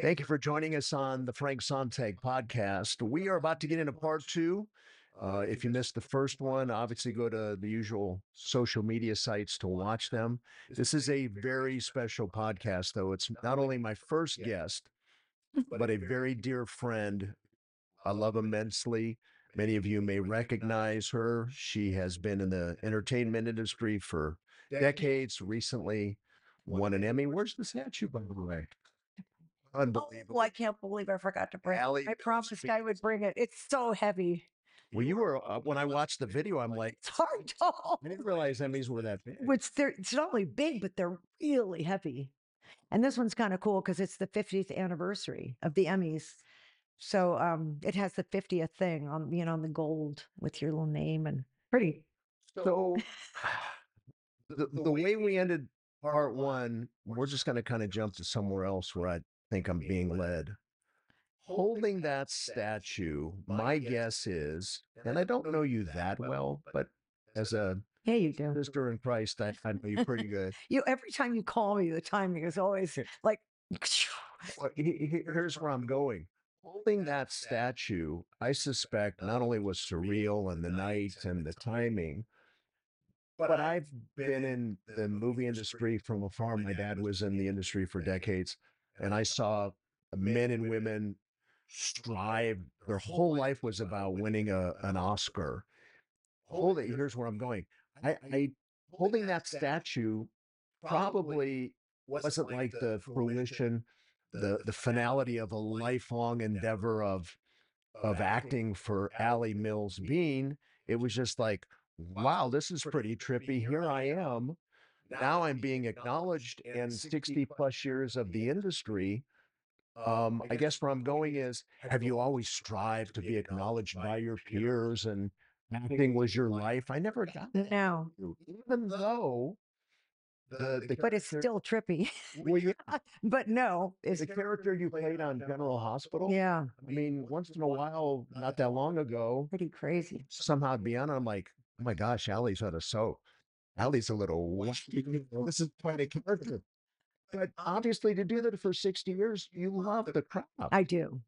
Thank you for joining us on the Frank Sontag podcast. We are about to get into part two. Uh, if you missed the first one, obviously go to the usual social media sites to watch them. This is a very special podcast, though. It's not only my first guest, but a very dear friend I love immensely. Many of you may recognize her. She has been in the entertainment industry for decades, recently won an Emmy. Where's the statue, by the way? Unbelievable. Oh, I can't believe I forgot to bring it. I promised I would bring it. It's so heavy. Well, you were, uh, when I watched the video, I'm like, It's hard to hold. I didn't realize Emmys were that big. Which they're it's not only big, but they're really heavy. And this one's kind of cool because it's the 50th anniversary of the Emmys. So um it has the 50th thing on you know on the gold with your little name and pretty. So the, the way we ended part one, we're just going to kind of jump to somewhere else where I think I'm being led. Holding that statue, my guess is, and I don't know you that well, but as a Yeah, you do. sister in Christ, I, I know you pretty good. You every time you call me, the timing is always like Well, he- he- here's where I'm going. Holding that statue, I suspect not only was surreal and the night and the timing, but I've been in the movie industry from afar. My dad was in the industry for decades, and I saw men and women strive. Their whole life was about winning a, an Oscar. Holding, here's where I'm going. I, I holding that statue probably wasn't like the fruition, the the finality of a lifelong endeavor of of acting for Alley Mills Bean. It was just like, wow, this is pretty trippy. Here I am. Now I'm being acknowledged and 60 plus years of the industry. Um, I guess where I'm going is have you always strived to be acknowledged by your peers and acting was your life? I never got that. no, Even though the, the but it's still trippy. well, yeah, but no, it's the character you played on General Hospital. yeah, I mean, once in a while, not that long ago, pretty crazy. somehow I'd be on, I'm like, oh my gosh, Alley's out of soap. Alley's a little wacky. This is quite a character. But obviously, to do that for 60 years, you love the craft. I do.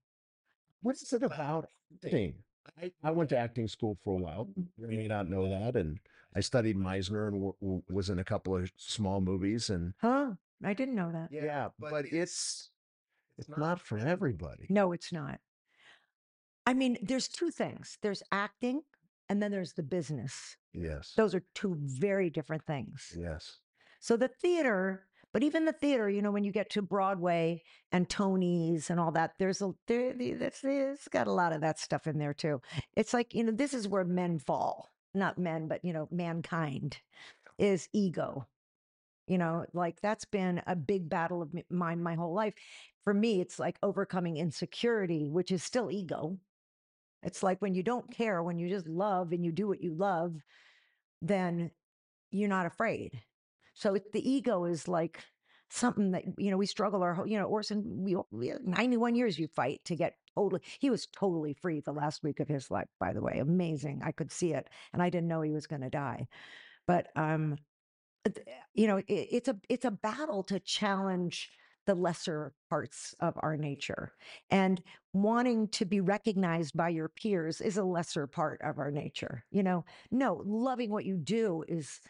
What is it about acting? I, I went to acting school for a while. You may not know that. And I studied Meisner and w- w- was in a couple of small movies. And Huh? I didn't know that. yeah, but it's it's not for everybody. No, it's not. I mean, there's two things. There's acting and then there's the business. Yes. Those are two very different things. Yes. So the theater, but even the theater, you know, when you get to Broadway and Tony's and all that, there's a there that's it's got a lot of that stuff in there too. It's like, you know, this is where men fall. Not men, but you know, mankind is ego. You know, like that's been a big battle of mine my whole life. For me, it's like overcoming insecurity, which is still ego. It's like when you don't care, when you just love and you do what you love, then you're not afraid. So the ego is like something that you know we struggle our whole. You know, Orson, we, we 91 years you fight to get totally. He was totally free the last week of his life. By the way, amazing. I could see it, and I didn't know he was going to die. But um, you know, it, it's a it's a battle to challenge the lesser parts of our nature and wanting to be recognized by your peers is a lesser part of our nature you know? No loving what you do is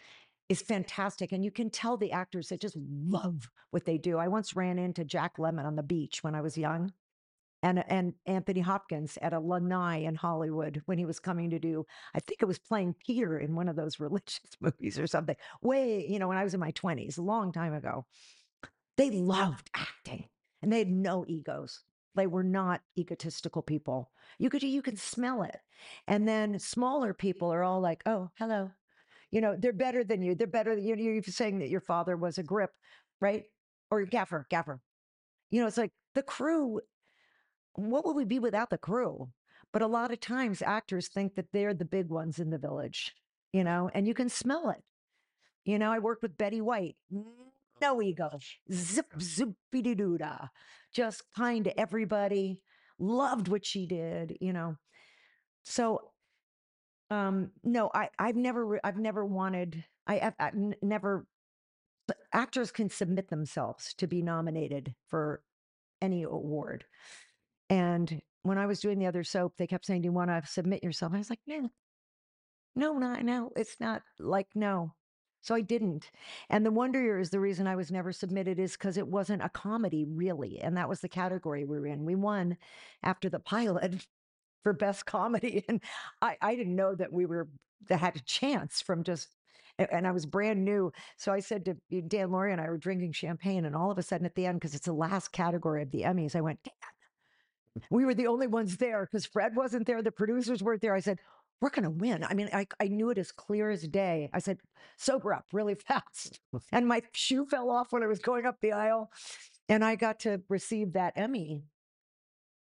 is fantastic and you can tell the actors that just love what they do. I once ran into Jack Lemmon on the beach when i was young and and anthony hopkins at a lanai in hollywood when he was coming to do i think it was playing peter in one of those religious movies or something way you know when i was in my 20s a long time ago they loved acting and they had no egos. They were not egotistical people. You could you could smell it. And then smaller people are all like oh hello. You know they're better than you. They're better than you. You're saying that your father was a grip right? Or gaffer gaffer. You know it's like the crew what would we be without the crew? But a lot of times actors think that they're the big ones in the village you know and you can smell it. You know i worked with betty white no ego zip zoopy doo da just kind to everybody loved what she did you know so um no i i've never i've never wanted i have I've never actors can submit themselves to be nominated for any award. And when I was doing the other soap, they kept saying, "Do you want to submit yourself?" I was like, "No, no, not no. It's not like no." So I didn't. And the Wonder Years, the reason I was never submitted is because it wasn't a comedy, really, and that was the category we were in. We won after the pilot for best comedy, and I I didn't know that we were that had a chance from just. And I was brand new. So I said to Dan Lauria and I were drinking champagne, and all of a sudden at the end, because it's the last category of the Emmys, I went, Dan, we were the only ones there because Fred wasn't there. The producers weren't there. I said, we're going to win. I mean, I, I knew it as clear as day. I said, sober up really fast. And my shoe fell off when I was going up the aisle. And I got to receive that Emmy.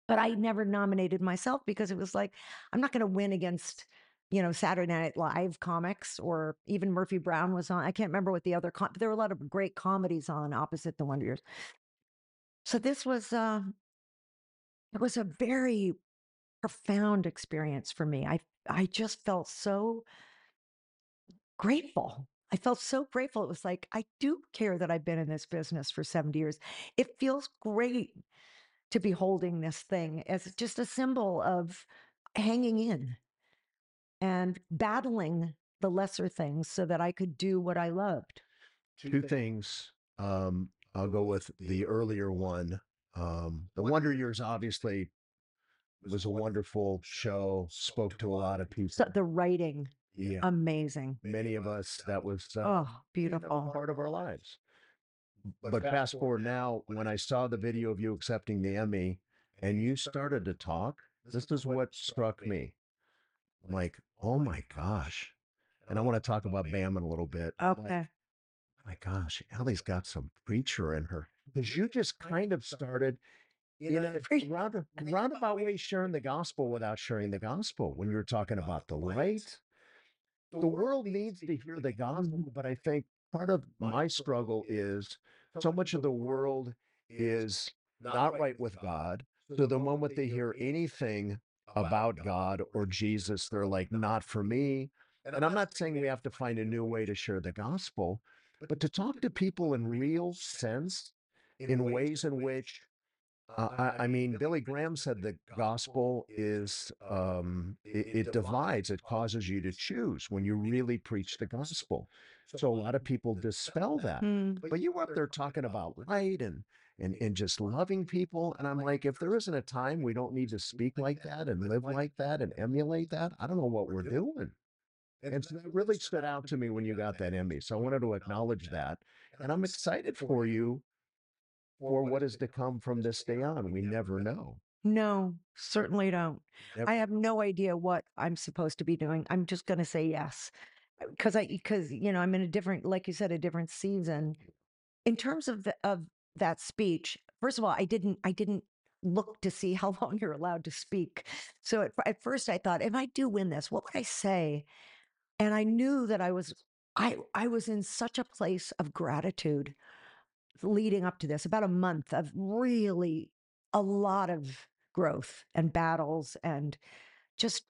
But I never nominated myself because it was like, I'm not going to win against, you know, Saturday Night Live comics or even Murphy Brown was on. I can't remember what the other, com- but there were a lot of great comedies on opposite the Wonder Years. So this was, uh, it was a very profound experience for me. I I just felt so grateful. I felt so grateful. It was like I do care that I've been in this business for 70 years. It feels great to be holding this thing as just a symbol of hanging in and battling the lesser things so that I could do what I loved. Two things. Um, I'll go with the earlier one. Um, the Wonder Years obviously was a wonderful show, spoke to a lot of people. So the writing, yeah. amazing. Many of us, that was uh, Oh, beautiful. part of our lives. But fast forward now, when I saw the video of you accepting the Emmy and you started to talk, this is what struck me. I'm like, oh my gosh. And I want to talk about Bam in a little bit. Like, Okay. my gosh, Alley's got some preacher in her. Because you just kind of started in a Pre- round, roundabout way sharing the gospel without sharing the gospel when you're talking about the light. The world needs to hear the gospel, but I think part of my struggle is so much of the world is not right with God. So the moment they hear anything about God or Jesus, they're like, not for me. And I'm not saying we have to find a new way to share the gospel, but to talk to people in real sense, in ways in which, uh, I, I mean, Billy Graham said the gospel is, um, it, it divides, it causes you to choose when you really preach the gospel. So a lot of people dispel that. Hmm. But you were up there talking about light and and and just loving people. And I'm like, if there isn't a time we don't need to speak like that and live like that and emulate that, I don't know what we're doing. And so that really stood out to me when you got that Emmy. So I wanted to acknowledge that. And I'm excited for you for what is to come from this day on. We never know. No, certainly don't. Never- I have no idea what I'm supposed to be doing. I'm just going to say yes uh, because I because you know I'm in a different like you said a different season. In terms of the, of that speech, first of all, I didn't I didn't look to see how long you're allowed to speak. So at, at first I thought if I do win this, what would I say? And I knew that I was I I was in such a place of gratitude leading up to this, about a month of really a lot of growth and battles and just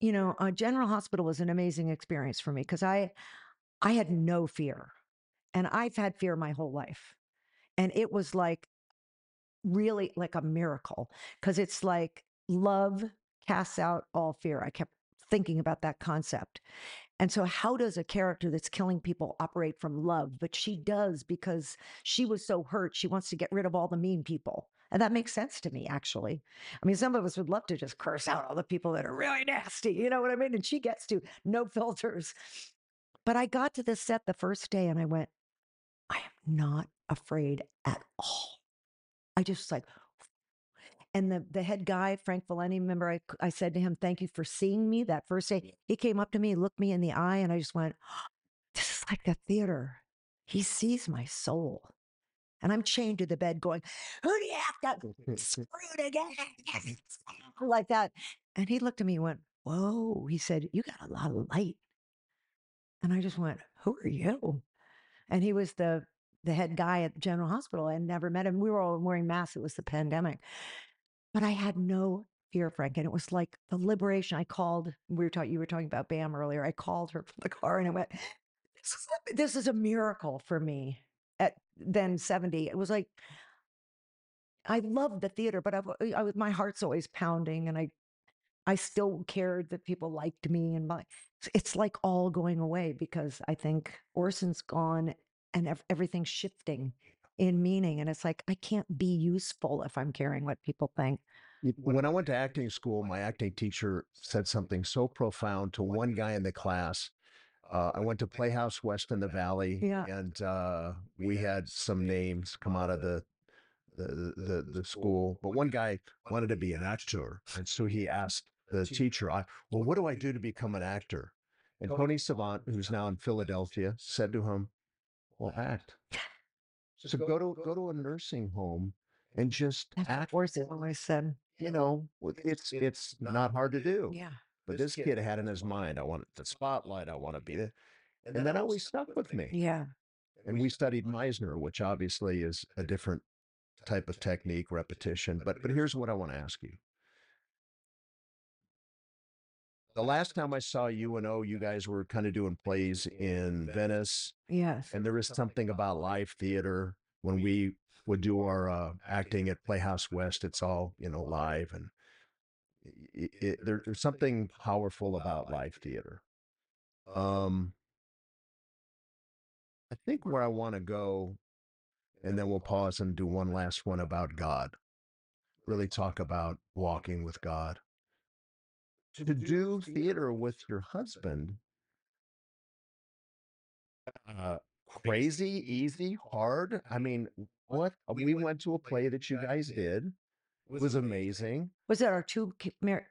you know uh, general hospital was an amazing experience for me because i i had no fear and i've had fear my whole life and it was like really like a miracle because it's like love casts out all fear i kept thinking about that concept and so how does a character that's killing people operate from love but she does because she was so hurt she wants to get rid of all the mean people and that makes sense to me, actually. I mean, some of us would love to just curse out all the people that are really nasty. You know what I mean? And she gets to no filters. But I got to the set the first day and I went, I am not afraid at all. I just like, and the, the head guy, Frank Valentini, remember I, I said to him, Thank you for seeing me that first day. He came up to me, looked me in the eye, and I just went, This is like the theater. He sees my soul. And I'm chained to the bed going, Who do you have to screw again? like that. And he looked at me and went, Whoa. He said, You got a lot of light. And I just went, Who are you? And he was the the head guy at the General Hospital. I had never met him. We were all wearing masks. It was the pandemic. But I had no fear, Frank. And it was like the liberation. I called, we were talking, you were talking about Bam earlier. I called her from the car and I went, This is a, miracle for me at then 70. It was like I love the theater, but I've, I, was- my heart's always pounding, and I, I still cared that people liked me, and my, it's- it's like all going away because I think Orson's gone, and ev- everything's shifting in meaning, and it's like I can't be useful if I'm caring what people think. When I went to acting school, my acting teacher said something so profound to one guy in the class. Uh, I went to Playhouse West in the Valley, Yeah. and uh, we had some names come out of the the, the the school, but one guy wanted to be an actor, and so he asked the teacher, I, "Well, what do I do to become an actor?" And Tony Savant, who's now in Philadelphia, said to him, "Well, act. So go to go to a nursing home and just That's act Orson always said. you know, it's it's not hard to do. Yeah, But this kid had in his mind, I want the spotlight, I want to be the, and that always stuck with me. yeah, And we studied Meisner, which obviously is a different type of technique, repetition. But but here's what I want to ask you. The last time I saw you and O, you guys were kind of doing plays in Venice, yes. and there was something about live theater when we would do our uh, acting at Playhouse West. It's all you know live, and it, it, there, there's something powerful about live theater. Um, I think where I want to go, and then we'll pause and do one last one about God. Really talk about walking with God. To do theater with your husband, uh, crazy, easy, hard. I mean, what? We went to a play that you guys did. It was amazing. Was that our two ki- mar-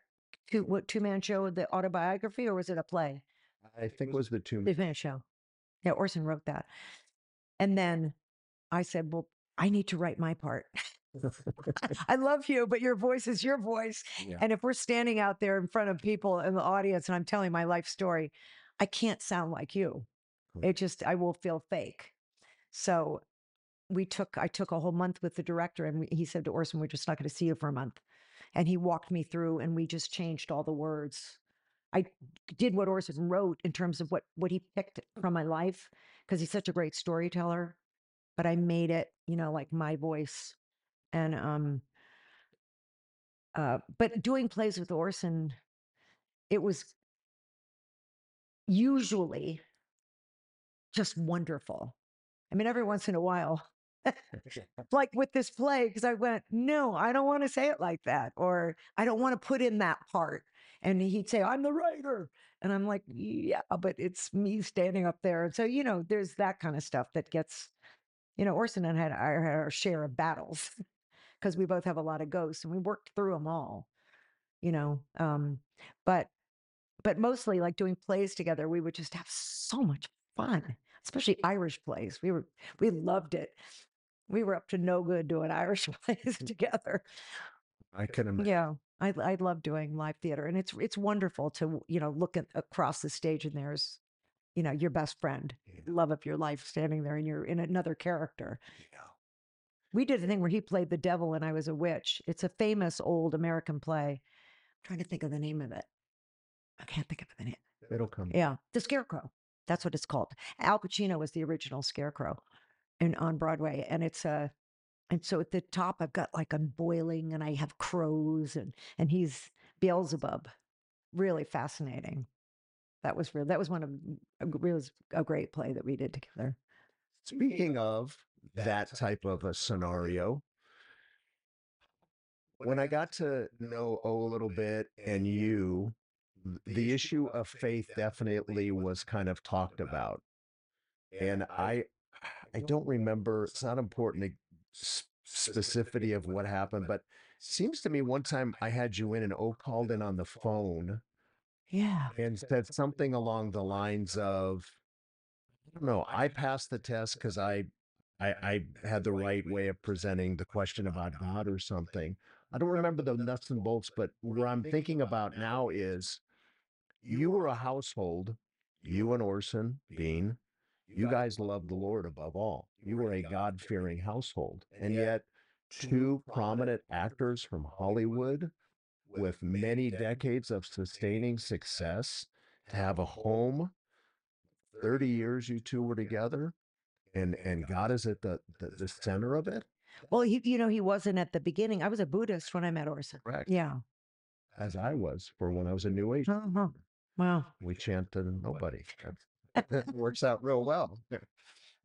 two what two man show, the autobiography, or was it a play? I think it was the two. The man show. Yeah, Orson wrote that. And then I said, Well, I need to write my part. I love you, but your voice is your voice. Yeah. And if we're standing out there in front of people in the audience and I'm telling my life story, I can't sound like you. Cool. It just, I will feel fake. So we took, I took a whole month with the director and he said to Orson, We're just not going to see you for a month. And he walked me through and we just changed all the words. I did what Orson wrote in terms of what, what he picked from my life because he's such a great storyteller. But I made it, you know, like my voice. And, um, uh, but doing plays with Orson, it was usually just wonderful. I mean, every once in a while, like with this play, because I went, no, I don't want to say it like that, or I don't want to put in that part. And he'd say, I'm the writer. And I'm like, yeah, but it's me standing up there. And so, you know, there's that kind of stuff that gets, you know, Orson and I had our, had our share of battles because we both have a lot of ghosts and we worked through them all, you know. Um, but but mostly like doing plays together, we would just have so much fun, especially Irish plays. We were we loved it. We were up to no good doing Irish plays together. I can imagine. Yeah, I I love doing live theater, and it's it's wonderful to you know look at across the stage and there's you know your best friend, love of your life, standing there, and you're in another character. Yeah. We did a thing where he played the devil and I was a witch. It's a famous old American play. I'm trying to think of the name of it. I can't think of the name. It'll come. Yeah, The Scarecrow. That's what it's called. Al Pacino was the original Scarecrow in on Broadway, and it's a. And so at the top, I've got like I'm boiling, and I have crows, and and he's Beelzebub. Really fascinating. That was real. That was one of mm, g- real a great play that we did together. Speaking of that type of a scenario, when I got to know O a little bit and you, the issue of faith definitely was kind of talked about. And I I don't remember, it's not important to specificity of what happened, but seems to me one time I had you in and O called in on the phone Yeah. and said something along the lines of, I don't know, I passed the test because I, I I had the right way of presenting the question about God or something. I don't remember the nuts and bolts, but what I'm thinking about now is you were a household, you and Orson Bean, you guys loved the Lord above all. You were a God fearing household. And yet, two prominent actors from Hollywood with many decades of sustaining success to have a home 30 years you two were together and and god is at the the, the center of it Well, he, you know, he wasn't at the beginning. I was a Buddhist when I met Orson. Correct. Yeah. As I was for when I was a New Age. Uh-huh. Wow. We chant to nobody. That works out real well.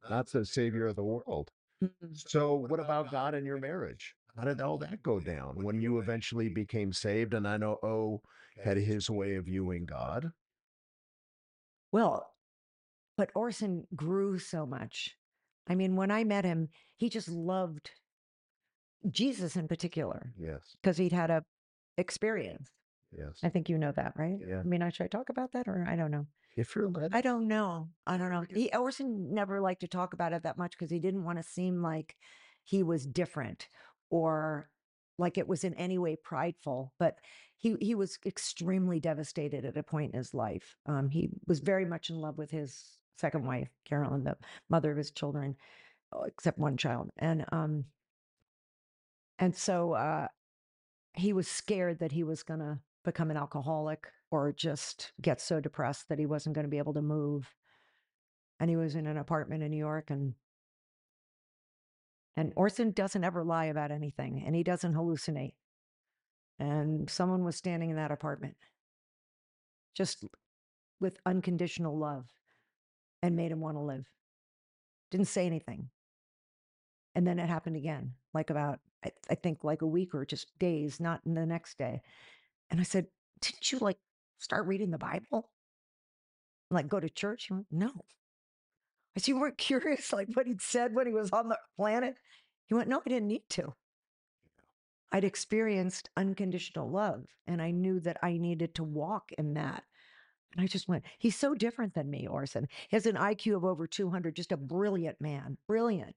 Not the savior of the world. Mm. So, what about God in your marriage? How did all that go down when you eventually became saved? And I know O had his way of viewing God. Well, but Orson grew so much. I mean, when I met him, he just loved Jesus in particular Yes, because he'd had a experience. yes. I think you know that, right? Yeah. I mean, I should I talk about that or I don't know. If you're led, I don't know. I don't know. He Orson never liked to talk about it that much because he didn't want to seem like he was different or like it was in any way prideful. But he he was extremely devastated at a point in his life. Um, he was very much in love with his second wife, Carolyn, the mother of his children, oh, except one child, and um, and so uh, he was scared that he was going to become an alcoholic or just get so depressed that he wasn't going to be able to move. And he was in an apartment in New York and and Orson doesn't ever lie about anything and he doesn't hallucinate. And someone was standing in that apartment just with unconditional love and made him want to live. Didn't say anything. And then it happened again, like about, I, I think, like a week or just days, not in the next day. And I said, Didn't you like start reading the Bible? Like go to church? He went, No. I said, You weren't curious, like what he'd said when he was on the planet? He went, No, I didn't need to. I'd experienced unconditional love and I knew that I needed to walk in that. And I just went, He's so different than me, Orson. He has an IQ of over 200, just a brilliant man, brilliant.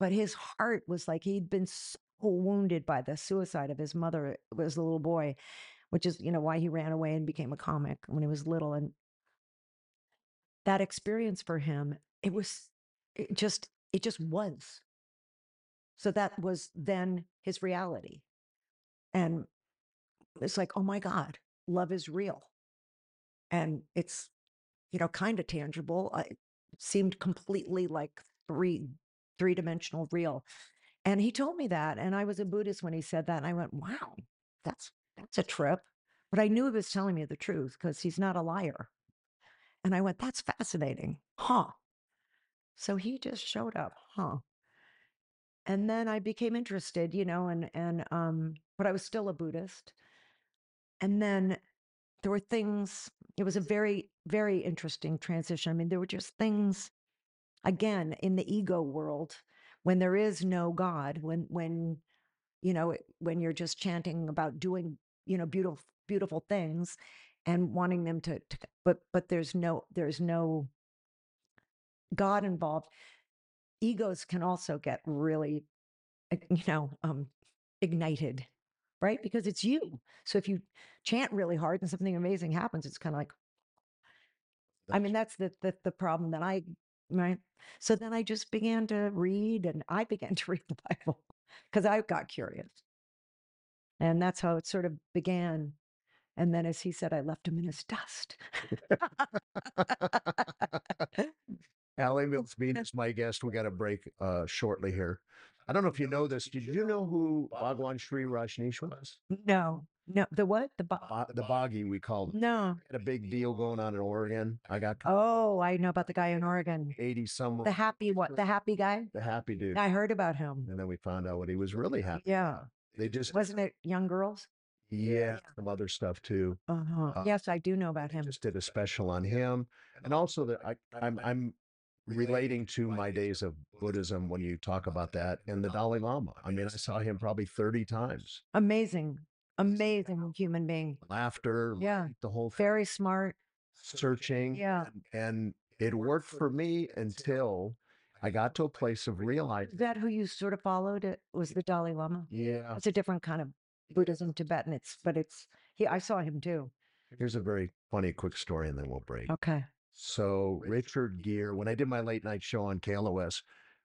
But his heart was like he'd been so wounded by the suicide of his mother uh, as a little boy, which is, you know, why he ran away and became a comic when he was little. And that experience for him, it was it just, it just was. So that was then his reality. And it's like, oh my God, love is real. And it's, you know, kind of tangible. It seemed completely like three three dimensional real. And he told me that. And I was a Buddhist when he said that. And I went, wow, that's that's a trip. But I knew he was telling me the truth because he's not a liar. And I went, that's fascinating. Huh. So he just showed up, huh? And then I became interested, you know, and and um, but I was still a Buddhist. And then there were things, it was a very, very interesting transition. I mean, there were just things again in the ego world when there is no god when when you know when you're just chanting about doing you know beautiful beautiful things and wanting them to, to but but there's no there's no god involved egos can also get really uh, you know um ignited right because it's you so if you chant really hard and something amazing happens it's kind of like I mean, that's the, the the problem that I right. So then I just began to read, and I began to read the Bible because I got curious, and that's how it sort of began. And then, as he said, I left him in his dust. Alley Mills Bean is my guest. We got a break uh, shortly here. I don't know if you know this. Did you know who Bhagwan Shree Rajneesh was? no, no, the what? The bo- Bo- the Boggy, we called him. no. Had a big deal going on in Oregon. I got Oh, I know about the guy in Oregon, 80 some, the happy what? The happy guy. the happy dude. I heard about him. And then we found out what he was really happy. Yeah, They just, wasn't it young girls? yeah, some other stuff too. Uh-huh. Uh, yes, I do know about him. Just did a special on him. And also that I, I'm, I'm relating to my days of Buddhism when you talk about that and the oh, Dalai Lama. I mean, I saw him probably 30 times. Amazing, amazing human being. Laughter, Yeah. the whole thing, Very smart. searching. Yeah. And, and it worked for me until I got to a place of realizing, Is that who you sort of followed? It was the Dalai Lama. yeah, It's a different kind of Buddhism, Tibetan. It's but it's he. I saw him too. here's a very funny quick story and then we'll break. Okay. So Richard Gere, when I did my late night show on KLOS,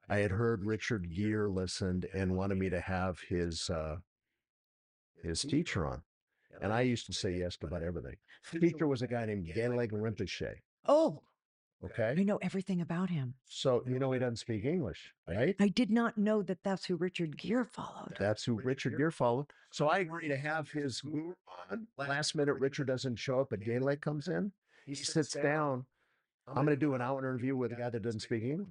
I had heard Richard Gere listened and wanted me to have his uh, his teacher on, and I used to say yes to about everything. Teacher was a guy named Gelek Rinpoche. Oh, Okay. I know everything about him. So, you know, he doesn't speak English, right? I did not know that that's who Richard Gere followed. That's who Richard Gere followed. So I agree to have his move on. Last minute, Richard doesn't show up, but Gelek comes in. He sits down. I'm going to do an hour interview with a guy that doesn't speak English.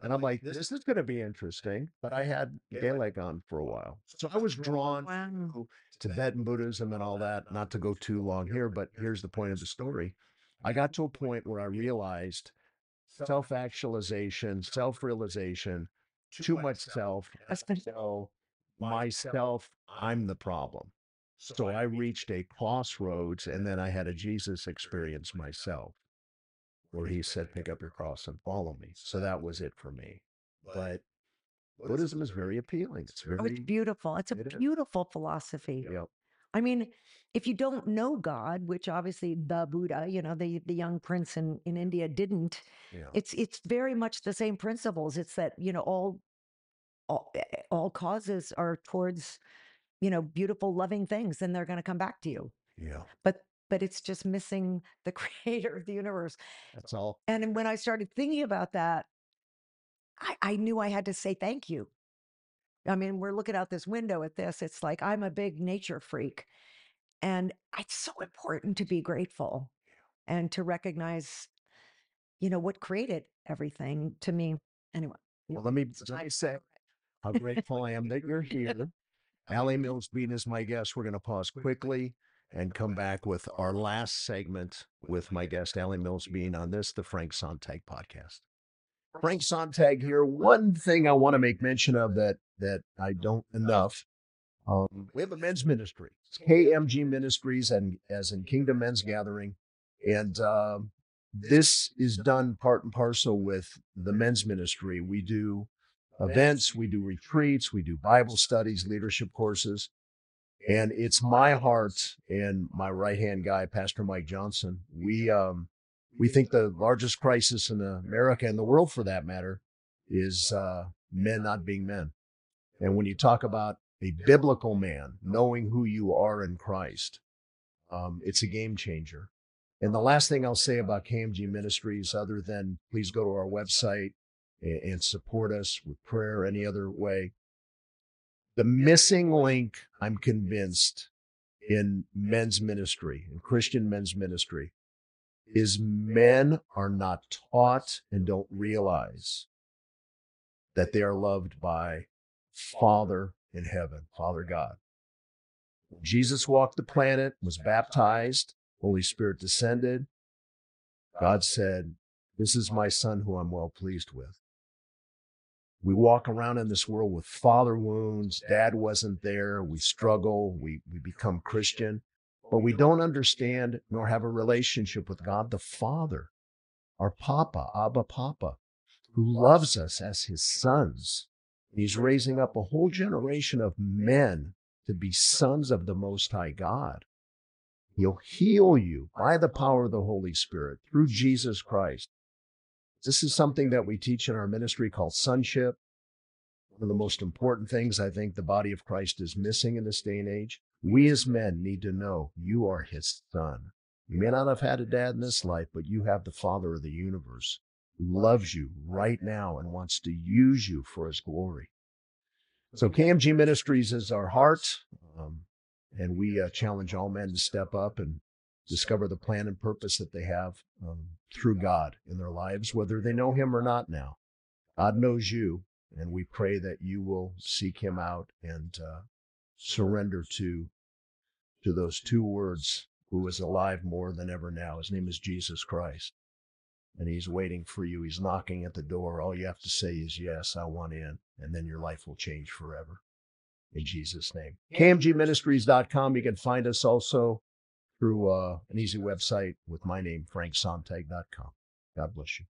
And I'm like, this is going to be interesting. But I had Gelek on for a while. So I was drawn Wow. to Tibetan Buddhism and all that. Not to go too long here, but here's the point of the story. I got to a point where I realized self actualization, self realization, too much self. So myself, I'm the problem. So I reached a crossroads and then I had a Jesus experience myself where he said, pick up your cross and follow me. So that was it for me. But Buddhism is very appealing. It's Oh, it's beautiful. It's a It is. beautiful philosophy. Yep. I mean, if you don't know God, which obviously the Buddha, you know, the the young prince in, in India didn't, yeah, it's it's very much the same principles. It's that, you know, all all, eh, all causes are towards, you know, beautiful, loving things, and they're going to come back to you. yeah. But but it's just missing the creator of the universe. That's all. And when I started thinking about that, I, I knew I had to say thank you. I mean, we're looking out this window at this. It's like I'm a big nature freak. And it's so important to be grateful and to recognize, you know, what created everything to me. Anyway. Well, let me, let me say how grateful I am that you're here. Alley Mills Bean is my guest. We're going to pause quickly and come back with our last segment with my guest, Alley Mills Bean on this, the Frank Sontag podcast. Frank Sontag here. One thing I want to make mention of that that I don't enough. Um, we have a men's ministry. It's KMG Ministries and as in Kingdom Men's Gathering. And um, this is done part and parcel with the men's ministry. We do events, we do retreats, we do Bible studies, leadership courses. And it's my heart and my right hand guy, Pastor Mike Johnson. We um we think the largest crisis in America and the world for that matter is uh, men not being men. And when you talk about a biblical man knowing who you are in Christ, um, it's a game changer. And the last thing I'll say about KMG Ministries, other than please go to our website and, and support us with prayer any other way. The missing link, I'm convinced, in men's ministry, in Christian men's ministry, is men are not taught and don't realize that they are loved by Father in heaven, Father God. Jesus walked the planet, was baptized, Holy Spirit descended. God said, This is my son who I'm well pleased with. We walk around in this world with father wounds. Dad wasn't there. We struggle. We, we become Christian, but we don't understand nor have a relationship with God the Father, our Papa, Abba Papa, who loves us as his sons. He's raising up a whole generation of men to be sons of the Most High God. He'll heal you by the power of the Holy Spirit through Jesus Christ. This is something that we teach in our ministry called sonship. One of the most important things I think the body of Christ is missing in this day and age. We as men need to know you are his son. You may not have had a dad in this life, but you have the father of the universe who loves you right now and wants to use you for his glory. So KMG Ministries is our heart. Um, and we uh, challenge all men to step up and discover the plan and purpose that they have um, through God in their lives, whether they know Him or not now. God knows you, and we pray that you will seek Him out and uh, surrender to to those two words, who is alive more than ever now. His name is Jesus Christ. And he's waiting for you. He's knocking at the door. All you have to say is, Yes, I want in. And then your life will change forever in Jesus' name. KMGministries.com. You can find us also through uh, an easy website with my name, franksontag.com. God bless you.